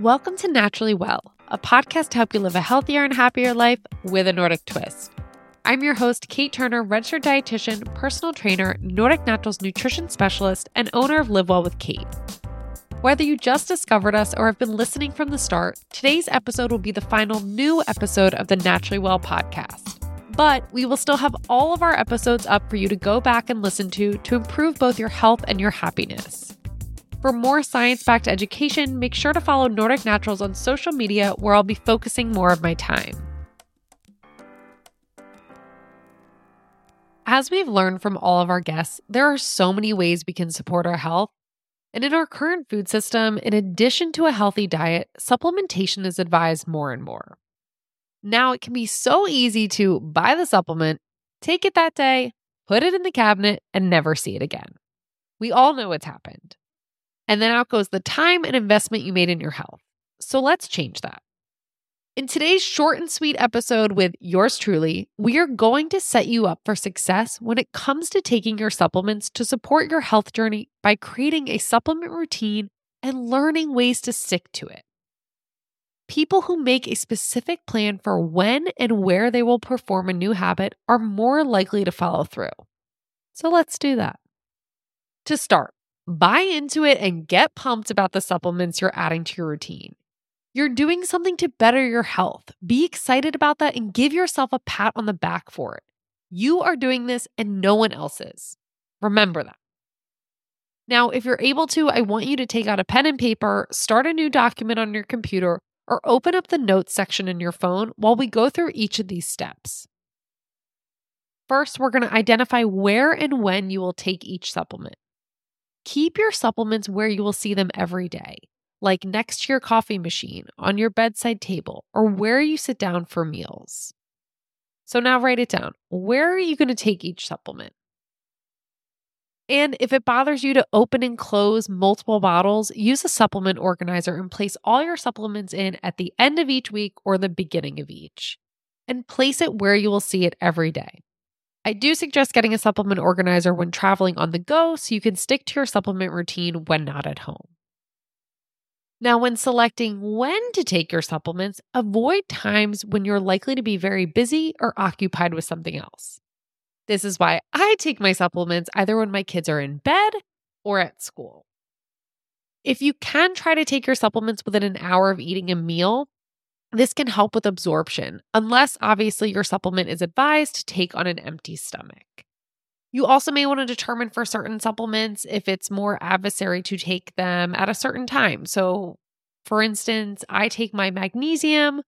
Welcome to Naturally Well, a podcast to help you live a healthier and happier life with a Nordic twist. I'm your host, Kate Turner, registered dietitian, personal trainer, Nordic Naturals nutrition specialist, and owner of Live Well with Kate. Whether you just discovered us or have been listening from the start, today's episode will be the final new episode of the Naturally Well podcast. But we will still have all of our episodes up for you to go back and listen to to improve both your health and your happiness. For more science backed education, make sure to follow Nordic Naturals on social media where I'll be focusing more of my time. As we've learned from all of our guests, there are so many ways we can support our health. And in our current food system, in addition to a healthy diet, supplementation is advised more and more. Now, it can be so easy to buy the supplement, take it that day, put it in the cabinet, and never see it again. We all know what's happened. And then out goes the time and investment you made in your health. So let's change that. In today's short and sweet episode with yours truly, we are going to set you up for success when it comes to taking your supplements to support your health journey by creating a supplement routine and learning ways to stick to it. People who make a specific plan for when and where they will perform a new habit are more likely to follow through. So let's do that. To start, buy into it and get pumped about the supplements you're adding to your routine. You're doing something to better your health. Be excited about that and give yourself a pat on the back for it. You are doing this and no one else is. Remember that. Now, if you're able to, I want you to take out a pen and paper, start a new document on your computer, or open up the notes section in your phone while we go through each of these steps. First, we're going to identify where and when you will take each supplement. Keep your supplements where you will see them every day, like next to your coffee machine, on your bedside table, or where you sit down for meals. So now write it down. Where are you going to take each supplement? And if it bothers you to open and close multiple bottles, use a supplement organizer and place all your supplements in at the end of each week or the beginning of each. And place it where you will see it every day. I do suggest getting a supplement organizer when traveling on the go so you can stick to your supplement routine when not at home. Now, when selecting when to take your supplements, avoid times when you're likely to be very busy or occupied with something else. This is why I take my supplements either when my kids are in bed or at school. If you can try to take your supplements within an hour of eating a meal, this can help with absorption, unless obviously your supplement is advised to take on an empty stomach. You also may want to determine for certain supplements if it's more adversary to take them at a certain time. So, for instance, I take my magnesium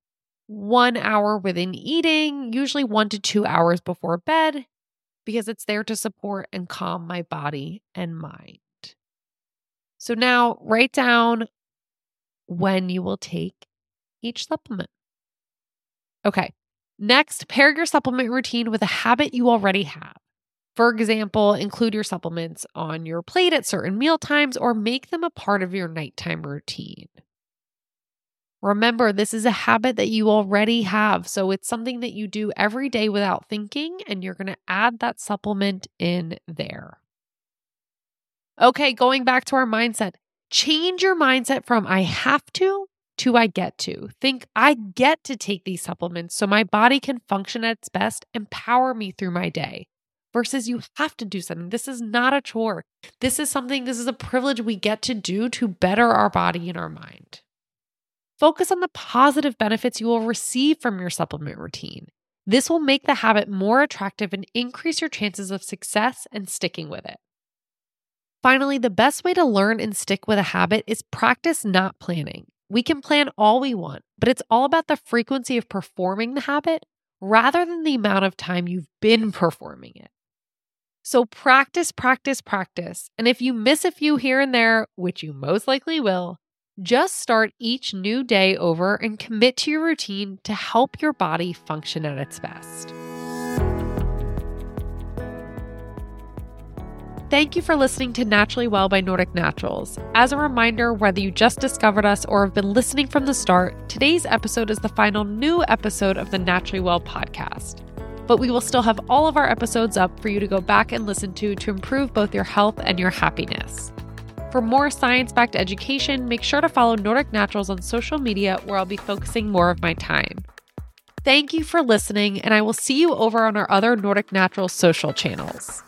one hour within eating, usually one to two hours before bed, because it's there to support and calm my body and mind. So, now write down when you will take each supplement. Okay, next, pair your supplement routine with a habit you already have. For example, include your supplements on your plate at certain meal times or make them a part of your nighttime routine. Remember, this is a habit that you already have. So it's something that you do every day without thinking, and you're going to add that supplement in there. Okay, going back to our mindset, change your mindset from I have to to I get to. Think I get to take these supplements so my body can function at its best and power me through my day. Versus you have to do something. This is not a chore. This is something, this is a privilege we get to do to better our body and our mind. Focus on the positive benefits you will receive from your supplement routine. This will make the habit more attractive and increase your chances of success and sticking with it. Finally, the best way to learn and stick with a habit is practice not planning. We can plan all we want, but it's all about the frequency of performing the habit rather than the amount of time you've been performing it. So practice, practice, practice. And if you miss a few here and there, which you most likely will, just start each new day over and commit to your routine to help your body function at its best. Thank you for listening to Naturally Well by Nordic Naturals. As a reminder, whether you just discovered us or have been listening from the start, today's episode is the final new episode of the Naturally Well podcast. But we will still have all of our episodes up for you to go back and listen to to improve both your health and your happiness. For more science backed education, make sure to follow Nordic Naturals on social media where I'll be focusing more of my time. Thank you for listening, and I will see you over on our other Nordic Naturals social channels.